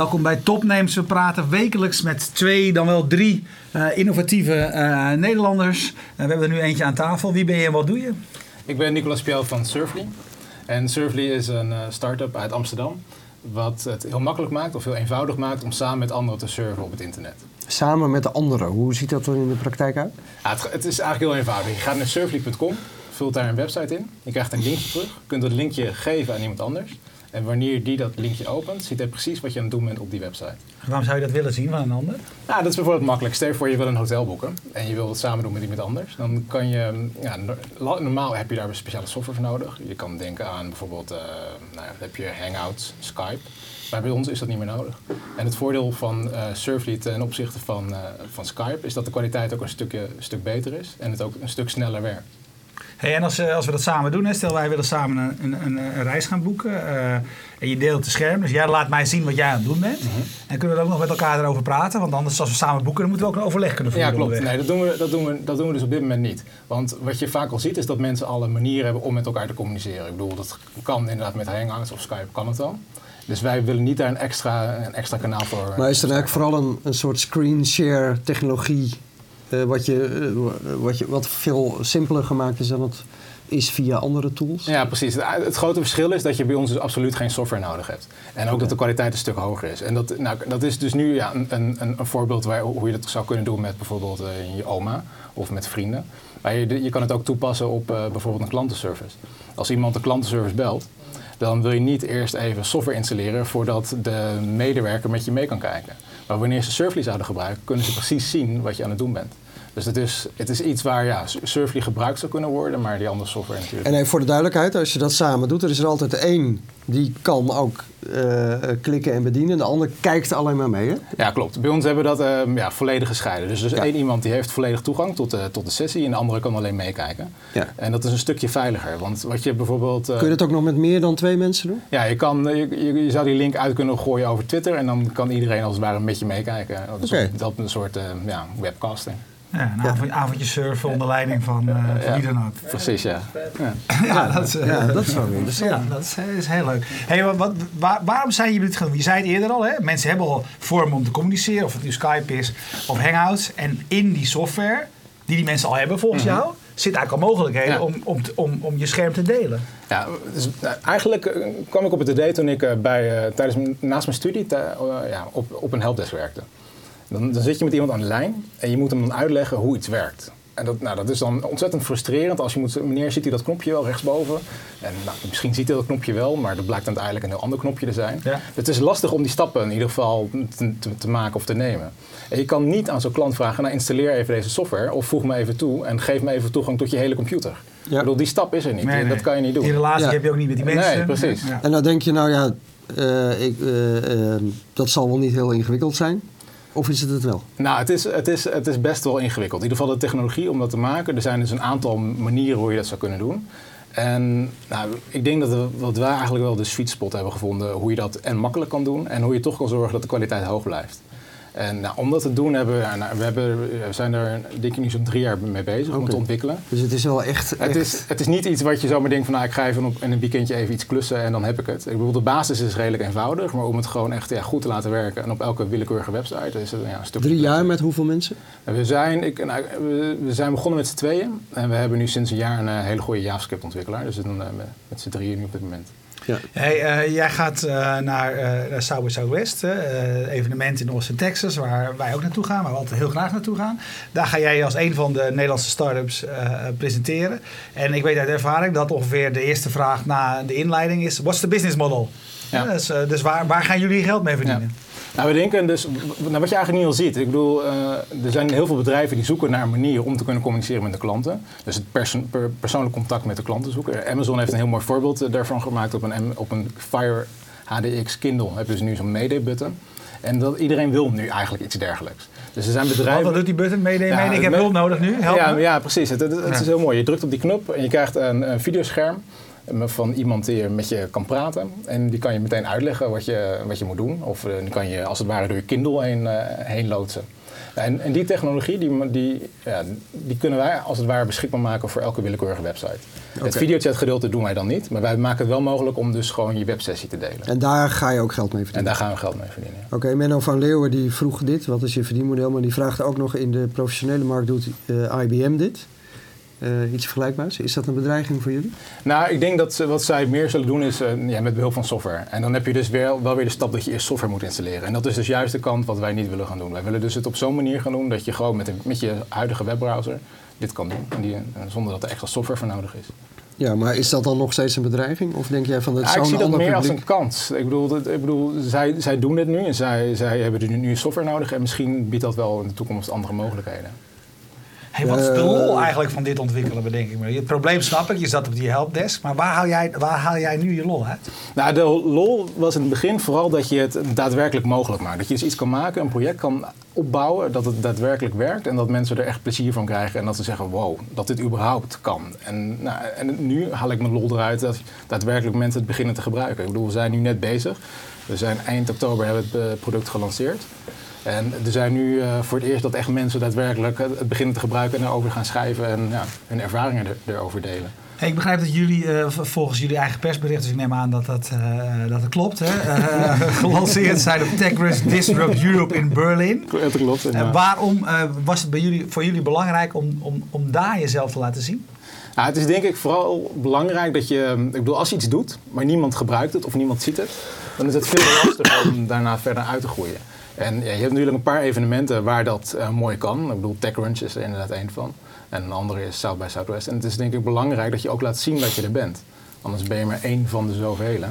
Welkom bij Topnames. We praten wekelijks met twee, dan wel drie uh, innovatieve uh, Nederlanders. Uh, we hebben er nu eentje aan tafel. Wie ben je en wat doe je? Ik ben Nicolas Piel van Surfly. En Surfly is een start-up uit Amsterdam. Wat het heel makkelijk maakt of heel eenvoudig maakt om samen met anderen te surfen op het internet. Samen met de anderen, hoe ziet dat er in de praktijk uit? Ja, het, het, is eigenlijk heel eenvoudig. Je gaat naar surfly.com, vult daar een website in. Je krijgt een linkje terug. Je kunt dat linkje geven aan iemand anders. En wanneer die dat linkje opent, ziet hij precies wat je aan het doen bent op die website. Waarom zou je dat willen zien van een ander? Nou, dat is bijvoorbeeld makkelijk. Stel je voor je wil een hotel boeken en je wil het samen doen met iemand anders. Dan kan je, ja, normaal heb je daar speciale software voor nodig. Je kan denken aan bijvoorbeeld, uh, nou, heb je Hangouts, Skype. Maar bij ons is dat niet meer nodig. En het voordeel van uh, Surfly ten opzichte van, uh, van Skype is dat de kwaliteit ook een, stukje, een stuk beter is en het ook een stuk sneller werkt. Hey, en als, eh, als we dat samen doen, hè, stel wij willen samen een, een, een reis gaan boeken uh, en je deelt het scherm, dus jij laat mij zien wat jij aan het doen bent. Mhm. En kunnen we ook nog met elkaar erover praten? Want anders, als we samen boeken, dan moeten we ook een overleg kunnen voeren. Ja, klopt. Nee, dat doen, we, dat, doen we, dat doen we dus op dit moment niet. Want wat je vaak al ziet, is dat mensen al een manier hebben om met elkaar te communiceren. Ik bedoel, dat kan inderdaad met Hangouts of Skype, kan het wel. Dus wij willen niet daar een extra, een extra kanaal voor. Maar is er eigenlijk vooral een, een soort screen share technologie uh, wat, je, uh, wat, je, wat veel simpeler gemaakt is dan het is via andere tools? Ja, precies. Het grote verschil is dat je bij ons dus absoluut geen software nodig hebt. En ook dat de kwaliteit een stuk hoger is. En dat, nou, dat is dus nu ja, een, een, een voorbeeld waar, hoe je dat zou kunnen doen met bijvoorbeeld uh, je oma of met vrienden. Maar je, je kan het ook toepassen op bijvoorbeeld een klantenservice. Als iemand de klantenservice belt, dan wil je niet eerst even software installeren voordat de medewerker met je mee kan kijken. Wanneer ze Surfly zouden gebruiken, kunnen ze precies zien wat je aan het doen bent. Dus het is, het is iets waar ja, Surfly gebruikt zou kunnen worden, maar die andere software natuurlijk. En even voor de duidelijkheid, als je dat samen doet, er is er altijd één die kan ook uh, klikken en bedienen. De ander kijkt alleen maar mee. Hè? Ja, klopt. Bij ons hebben we dat uh, ja, volledig gescheiden. Dus, dus één iemand die heeft volledig toegang tot, uh, tot de sessie en de andere kan alleen meekijken. Ja. En dat is een stukje veiliger. Want wat je bijvoorbeeld. Kun je dat ook nog met meer dan twee mensen doen? Ja, je, kan, je, je, zou die link uit kunnen gooien over Twitter en dan kan iedereen als het ware met je meekijken. Dat is okay. een, een soort ja, webcasting. Ja, een avond, avondje surfen onder leiding van, uh, van wie dan ook. Precies, ja. Ja, dat, is, uh, ja, dat is wel interessant. Ja, dat is, is heel leuk. Hey, wat, wat, waar, waarom zijn jullie dit gaan doen? Je zei het eerder al, hè? mensen hebben al vormen om te communiceren, of het nu Skype is of Hangouts. En in die software, die die mensen al hebben volgens mm -hmm. jou, zit eigenlijk al mogelijkheden ja. om, om, om, om je scherm te delen. Ja, dus, nou, eigenlijk kwam ik op het idee toen ik uh, bij, tijdens naast mijn studie ja, op, op een helpdesk werkte. Dan, dan zit je met iemand aan de lijn en je moet hem dan uitleggen hoe iets werkt. En dat, nou, dat is dan ontzettend frustrerend als je moet, meneer ziet hij dat knopje wel rechtsboven. En nou, misschien ziet hij dat knopje wel, maar dat blijkt uiteindelijk een heel ander knopje te zijn. Ja. Het is lastig om die stappen in ieder geval te, te, te, maken of te nemen. En je kan niet aan zo'n klant vragen, nou installeer even deze software of voeg me even toe en geef me even toegang tot je hele computer. Ja. Ik bedoel, die stap is er niet. Nee, nee. Dat kan je niet doen. Die relatie ja. heb je ook niet met die mensen. Nee, precies. En dan denk je, nou ja, uh, ik, uh, uh, dat zal wel niet heel ingewikkeld zijn. Of is het het wel? Nou, het is, het, is, het is best wel ingewikkeld. In ieder geval de technologie om dat te maken. Er zijn dus een aantal manieren hoe je dat zou kunnen doen. En nou, ik denk dat we, wat wij eigenlijk wel de sweet spot hebben gevonden. Hoe je dat en makkelijk kan doen. En hoe je toch kan zorgen dat de kwaliteit hoog blijft. En nou, om dat te doen hebben, nou, we, hebben, we zijn er denk ik nu zo'n drie jaar mee bezig okay. om het te ontwikkelen. Dus het is wel echt... Het, Is, het is niet iets wat je zomaar denkt van nou, ik ga even op in een weekendje even iets klussen en dan heb ik het. Ik bedoel, de basis is redelijk eenvoudig, maar om het gewoon echt ja, goed te laten werken en op elke willekeurige website is het ja, een stuk... Drie jaar met hoeveel mensen? We zijn, ik, nou, we zijn begonnen met z'n tweeën en we hebben nu sinds een jaar een uh, hele goede JavaScript ontwikkelaar. Dus we zitten uh, met z'n drieën nu op dit moment. Ja. Hey, uh, jij gaat uh, naar, uh, South by Southwest, evenement in Austin, Texas, waar wij ook naartoe gaan, waar we altijd heel graag naartoe gaan. Daar ga jij als een van de Nederlandse startups presenteren. En ik weet uit ervaring dat ongeveer de eerste vraag na de inleiding is: what's the business model? Ja. dus, dus waar, waar gaan jullie geld mee verdienen? Ja. Nou, we denken dus, nou, wat je eigenlijk nu al ziet. Ik bedoel, uh, er zijn heel veel bedrijven die zoeken naar een manier om te kunnen communiceren met de klanten. Dus het perso per persoonlijk contact met de klanten zoeken. Amazon heeft een heel mooi voorbeeld daarvan gemaakt op een, op een Fire HDX Kindle. Heb je dus nu zo'n Mayday-button. En dat, iedereen wil nu eigenlijk iets dergelijks. Dus er zijn bedrijven... Wat doet die button? Ja, ik heb hulp nodig nu? Help ja, ja, precies. Het, het, het is heel mooi. Je drukt op die knop en je krijgt een, een videoscherm van iemand die met je kan praten. En die kan je meteen uitleggen wat je, wat je moet doen. Of uh, die kan je als het ware door je Kindle heen, uh, heen loodsen. En, en die technologie die, die, ja, die kunnen wij als het ware beschikbaar maken voor elke willekeurige website. Het videochat gedeelte doen wij dan niet, maar wij maken het wel mogelijk om dus gewoon je websessie te delen. En daar ga je ook geld mee En verdienen. daar gaan we geld mee verdienen. ja. Oké, Menno van Leeuwen die vroeg dit, wat is je verdienmodel? Maar die vraagt ook nog in de professionele markt doet eh, IBM dit. Eh, iets vergelijkbaars. Is dat een bedreiging voor jullie? Nou, ik denk dat ze, wat zij meer zullen doen is eh, ja, met behulp van software. En dan heb je dus weer, wel weer de stap dat je eerst software moet installeren. En dat is dus juist de kant wat wij niet willen gaan doen. Wij willen dus het op zo'n manier gaan doen dat je gewoon met, met je huidige webbrowser dit kan doen. En die, zonder dat er extra software voor nodig is. Ja, maar is dat dan nog steeds een bedreiging? Of denk jij van dat Ja, is ik zo'n zie dat ander meer publiek? als een kans. Ik bedoel, dat, ik bedoel zij, zij doen dit nu en zij, zij hebben nu software nodig. En misschien biedt dat wel in de toekomst andere mogelijkheden. Hey, wat is de Eh, lol eigenlijk van dit ontwikkelen, bedenk ik me. Het probleem snap ik, je zat op die helpdesk. Maar waar haal jij, waar haal jij nu je lol uit? Nou, de lol was in het begin vooral dat je het daadwerkelijk mogelijk maakt. Dat je dus iets kan maken, een project kan opbouwen, dat het daadwerkelijk werkt en dat mensen er echt plezier van krijgen en dat ze zeggen, wow, dat dit überhaupt kan. En, nou, en nu haal ik mijn lol eruit dat daadwerkelijk mensen het beginnen te gebruiken. Ik bedoel, we zijn nu net bezig. We zijn eind oktober hebben we het eh, product gelanceerd. En er zijn nu eh, voor het eerst dat echt mensen daadwerkelijk het beginnen te gebruiken en erover gaan schrijven en ja, hun ervaringen er, erover delen. Hey, ik begrijp dat jullie eh, volgens jullie eigen persbericht, dus ik neem aan dat dat, eh, dat het klopt, hè? gelanceerd zijn op TechRest Disrupt Europe in Berlin. Dat klopt. ja. waarom was het bij jullie, voor jullie belangrijk om, om, om daar jezelf te laten zien? Nou, het is denk ik vooral belangrijk dat je, ik bedoel, als je iets doet, maar niemand gebruikt het of niemand ziet het, dan is het veel lastiger om daarna verder uit te groeien. En ja, je hebt natuurlijk een paar evenementen waar dat eh, mooi kan. Ik bedoel, TechCrunch is er inderdaad één van. En een andere is South by Southwest. En het is denk ik belangrijk dat je ook laat zien dat je er bent. Anders ben je maar één van de zoveel.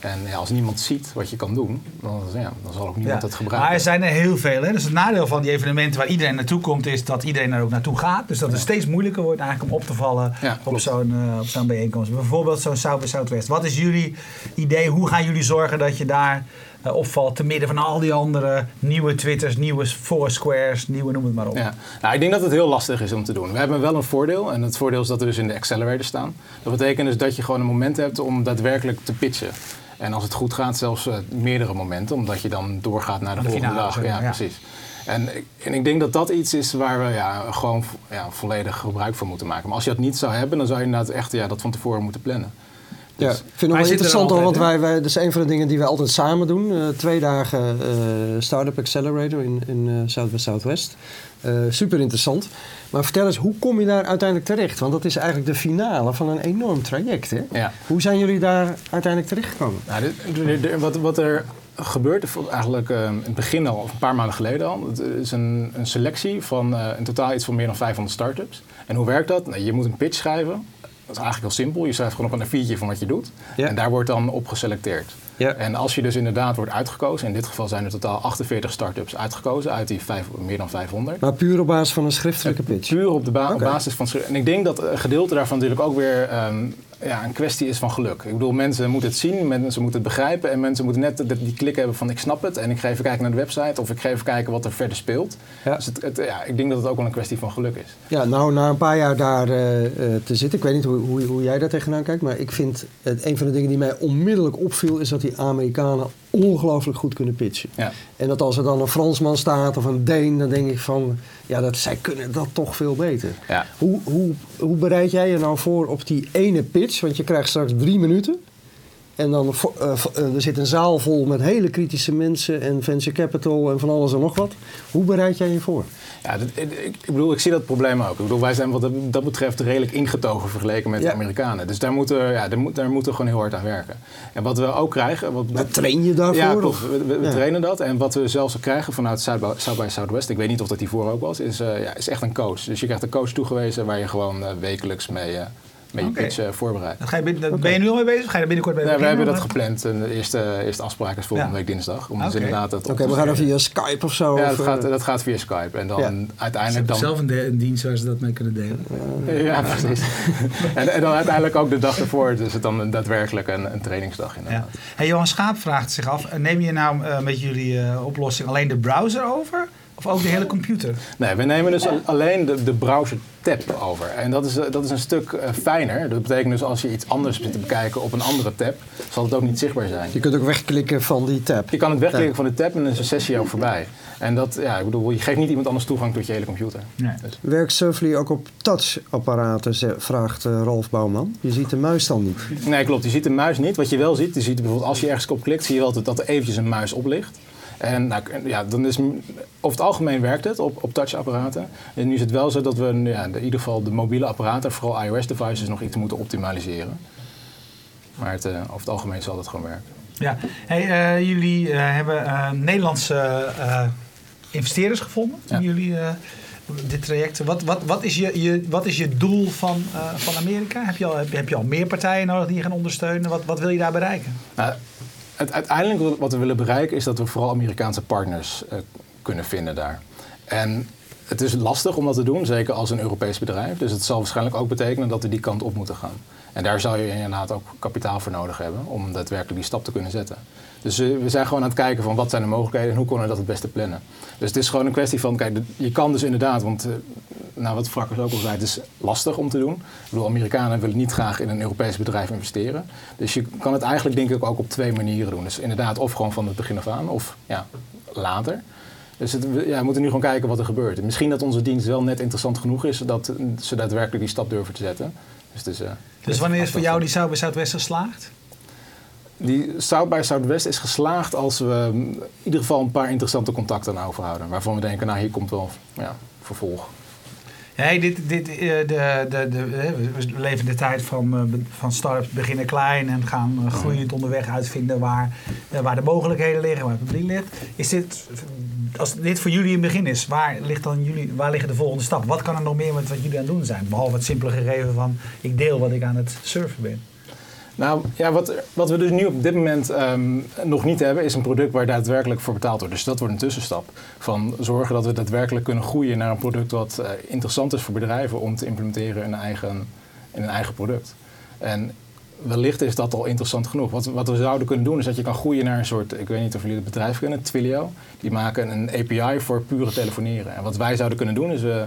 En ja, als niemand ziet wat je kan doen, dan, ja, dan zal ook niemand Ja. het gebruiken. Maar er zijn er heel veel. Hè? Dus het nadeel van die evenementen waar iedereen naartoe komt, is dat iedereen er ook naartoe gaat. Dus dat het steeds moeilijker wordt eigenlijk om op te vallen op zo'n eh, op zo'n bijeenkomst. Bijvoorbeeld zo'n South by Southwest. Wat is jullie idee? Hoe gaan jullie zorgen dat je daar eh, opvalt te midden van al die andere nieuwe Twitters, nieuwe Foursquares, nieuwe noem het maar op. Ja, nou, ik denk dat het heel lastig is om te doen. We hebben wel een voordeel. En het voordeel is dat we dus in de accelerator staan. Dat betekent dus dat je gewoon een moment hebt om daadwerkelijk te pitchen. En als het goed gaat, zelfs eh, meerdere momenten. Omdat je dan doorgaat naar de, volgende dag. Ja, precies. En, ik- en ik denk dat dat iets is waar we ja, gewoon ja, volledig gebruik van moeten maken. Maar als je dat niet zou hebben, dan zou je inderdaad echt ja, dat van tevoren moeten plannen. Ja, Dus- ik vind het wel er interessant hoor, want wij, wij, dat is een van de dingen die we altijd samen doen. Eh, twee dagen eh, Startup Accelerator in, in eh, South by Southwest. Super interessant. Maar vertel eens, hoe kom je daar uiteindelijk terecht? Want dat is eigenlijk de finale van een enorm traject. Hè? Ja. Hoe zijn jullie daar uiteindelijk terechtgekomen? Nou, dit- wat, wat er gebeurt, eigenlijk in het begin al, of een paar maanden geleden al, het is een, een selectie van eh, in totaal iets van meer dan 500 startups. En hoe werkt dat? Nou, je moet een pitch schrijven. Dat is eigenlijk heel simpel. Je schrijft gewoon op een A4'tje van wat je doet. Ja. En daar wordt dan op geselecteerd. Ja. En als je dus inderdaad wordt uitgekozen, in dit geval zijn er totaal 48 startups uitgekozen uit die vijf, meer dan 500. Maar puur op basis van een schriftelijke pitch. Puur op de ba- Oké. basis van. En ik denk dat een gedeelte daarvan natuurlijk ook weer ehm, ja, een kwestie is van geluk. Ik bedoel, mensen moeten het zien, mensen moeten het begrijpen. En mensen moeten net die klik hebben van ik snap het. En ik ga even kijken naar de website of ik ga even kijken wat er verder speelt. Ja. Dus het, het- ja, ik denk dat het ook wel een kwestie van geluk is. Ja, nou, na een paar jaar daar eh, eh, te zitten, ik weet niet hoe, hoe, hoe jij daar tegenaan kijkt, maar ik vind het, een van de dingen die mij onmiddellijk opviel, is dat die Amerikanen ongelooflijk goed kunnen pitchen. Ja. En dat als er dan een Fransman staat of een Deen, dan denk ik van, ja, dat, zij kunnen dat toch veel beter. Ja. Hoe, hoe, hoe bereid jij je nou voor op die ene pitch? Want je krijgt straks drie minuten. En dan eh, er zit een zaal vol met hele kritische mensen en venture capital en van alles en nog wat. Hoe bereid jij je voor? Ja, dat- ik, ik bedoel, ik zie dat probleem ook. Ik bedoel, wij zijn wat dat- betreft redelijk ingetogen vergeleken met Ja. de Amerikanen. Dus daar moeten, we- ja, daar, moet, daar moeten we gewoon heel hard aan werken. En wat we ook krijgen... Wat, Maar train je daarvoor? Ja, klopt. We, we- we Ja. trainen dat. En wat we zelfs ook krijgen vanuit South by, South by Southwest, ik weet niet of dat hiervoor ook was, is, eh, ja, is echt een coach. Dus je krijgt een coach toegewezen waar je gewoon wekelijks mee, eh mee je Oké. pitch eh. Dat ga je binnen- dat Ben je nu al mee bezig? Ga je er binnenkort mee Ja, we hebben dat gepland. En de eerste, eerste afspraak is volgende Ja. week dinsdag. Om dus Oké. inderdaad op Oké, we gaan dan via Skype of zo? Ja, of, dat gaat, eh, dat gaat via Skype. En dan uiteindelijk dan... zelf een, de- een dienst waar ze dat mee kunnen delen. Ja, precies. en, en dan uiteindelijk ook de dag ervoor. Dus het dan daadwerkelijk een, een trainingsdag Ja. inderdaad. Hey, Johan Schaap vraagt zich af, eh, neem je nou eh, met jullie eh, oplossing alleen de browser over? Of ook de hele computer? Nee, we nemen dus al- alleen de, de browser tab over. En dat is, eh, dat is een stuk eh, fijner. Dat betekent dus als je iets anders zit te bekijken op een andere tab, zal het ook niet zichtbaar zijn. Je kunt ook wegklikken van die tab. Je kan het wegklikken van de tab en dan is een sessie ook voorbij. En dat, ja, ik bedoel, je geeft niet iemand anders toegang tot je hele computer. Nee. Dus, Werkt Surfly ook op touchapparaten, ze- vraagt eh, Rolf Bouwman. Je ziet de muis dan niet. nee, klopt. Je ziet de muis niet. Wat je wel ziet, je ziet bijvoorbeeld als je ergens op klikt, zie je wel dat, dat er eventjes een muis op ligt. En nou, ja, dan is, over het algemeen werkt het op, op touchapparaten. En nu is het wel zo dat we ja, in ieder geval de mobiele apparaten, vooral iOS-devices, nog iets moeten optimaliseren. Maar het, eh, over het algemeen zal dat gewoon werken. Ja. Hey, eh, jullie eh, hebben Nederlandse investeerders gevonden in jullie dit traject. Wat, wat, wat, is je, je, wat is je doel van, van Amerika? Heb je, al, heb je al meer partijen nodig die je gaan ondersteunen? Wat, wat wil je daar bereiken? Nou, het, uiteindelijk wat we willen bereiken is dat we vooral Amerikaanse partners eh, kunnen vinden daar. En het is lastig om dat te doen, zeker als een Europees bedrijf. Dus het zal waarschijnlijk ook betekenen dat we die kant op moeten gaan. En daar zou je inderdaad ook kapitaal voor nodig hebben om daadwerkelijk die stap te kunnen zetten. Dus eh, we zijn gewoon aan het kijken van wat zijn de mogelijkheden en hoe kunnen we dat het beste plannen. Dus het is gewoon een kwestie van, kijk, de- je kan dus inderdaad, want eh, nou, wat Frakkers ook al zei, het is lastig om te doen. Ik bedoel, Amerikanen willen niet graag in een Europees bedrijf investeren. Dus je kan het eigenlijk denk ik ook op twee manieren doen. Dus inderdaad, of gewoon van het begin af aan, of ja, later. Dus het, we- ja, we moeten nu gewoon kijken wat er gebeurt. Misschien dat onze dienst wel net interessant genoeg is, zodat ze daadwerkelijk die stap durven te zetten. Dus, het is, eh, Dus wanneer is voor jou die Southwest geslaagd? Die South by Southwest is geslaagd als we in ieder geval een paar interessante contacten aan overhouden. Waarvan we denken, nou hier komt wel ja, vervolg. Hey, dit, dit, eh, de, de, de, eh, we leven de tijd van, eh, van start-ups beginnen klein en gaan groeiend onderweg uitvinden waar, waar de mogelijkheden liggen, waar het publiek ligt. Is dit, als dit voor jullie een begin is, waar, ligt dan jullie, waar liggen de volgende stap? Wat kan er nog meer met wat jullie aan het doen zijn? Behalve het simpele gegeven van ik deel wat ik aan het surfen ben. Nou ja, wat, wat we dus nu op dit moment ehm, nog niet hebben, is een product waar daadwerkelijk voor betaald wordt. Dus dat wordt een tussenstap. Van zorgen dat we daadwerkelijk kunnen groeien naar een product wat eh, interessant is voor bedrijven om te implementeren in een eigen, in een eigen product. En wellicht is dat al interessant genoeg. Wat, wat we zouden kunnen doen is dat je kan groeien naar een soort, ik weet niet of jullie het bedrijf kennen, Twilio. Die maken een API voor pure telefoneren. En wat wij zouden kunnen doen is we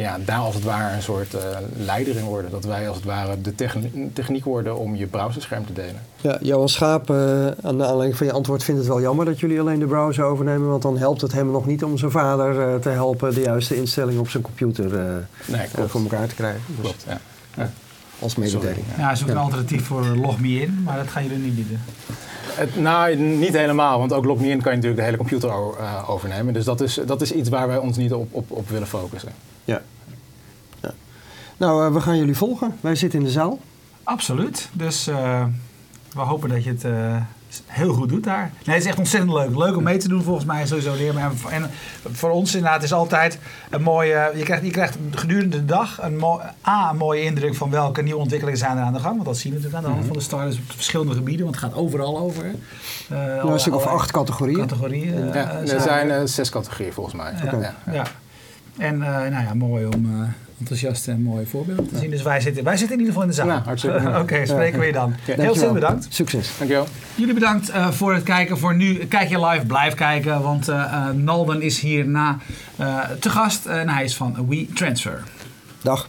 ja, daar als het ware een soort eh, leider in worden. Dat wij als het ware de techni- techniek worden om je browserscherm te delen. Ja, Johan Schaap, eh, aan de aanleiding van je antwoord, vindt het wel jammer dat jullie alleen de browser overnemen. Want dan helpt het hem nog niet om zijn vader eh, te helpen de juiste instelling op zijn computer Nee, voor elkaar te krijgen. Dus Klopt, ja. Ja. Als mededeling. Sorry, Ja, is ook Ja. een alternatief voor Log Me In, maar dat gaan jullie niet bieden. Het, nou, niet helemaal, want ook LogMeIn kan je natuurlijk de hele computer eh, overnemen. Dus dat is, dat is iets waar wij ons niet op, op, op willen focussen. Ja. ja. Nou, eh, we gaan jullie volgen. Wij zitten in de zaal. Absoluut. Dus eh, we hopen dat je het eh, heel goed doet daar. Nee, het is echt ontzettend leuk. Leuk om mee te doen volgens mij sowieso leren. En, voor- en voor ons inderdaad is altijd een mooie... Je krijgt, je krijgt gedurende de dag een, mo- A, een mooie indruk van welke nieuwe ontwikkelingen zijn er aan de gang. Want dat zien we natuurlijk aan de hand van de startups op verschillende gebieden. Want het gaat overal over. Eh, Nou, een stuk of allerlei acht categorieën. categorieën. Ja, eh, er zijn eh, zes categorieën volgens mij. Ja, Ja, ja. ja. En eh, nou ja, mooi om eh, enthousiaste en mooie voorbeelden te zien. Dus wij zitten, wij zitten in ieder geval in de zaal. Nou, hartstikke. Oké, spreken we je dan. Heel ontzettend bedankt. Succes. Dankjewel. Jullie bedankt eh, voor het kijken. Voor nu, kijk je live, blijf kijken. Want eh, eh, Nalden is hierna eh te gast. en hij is van We Transfer. Dag.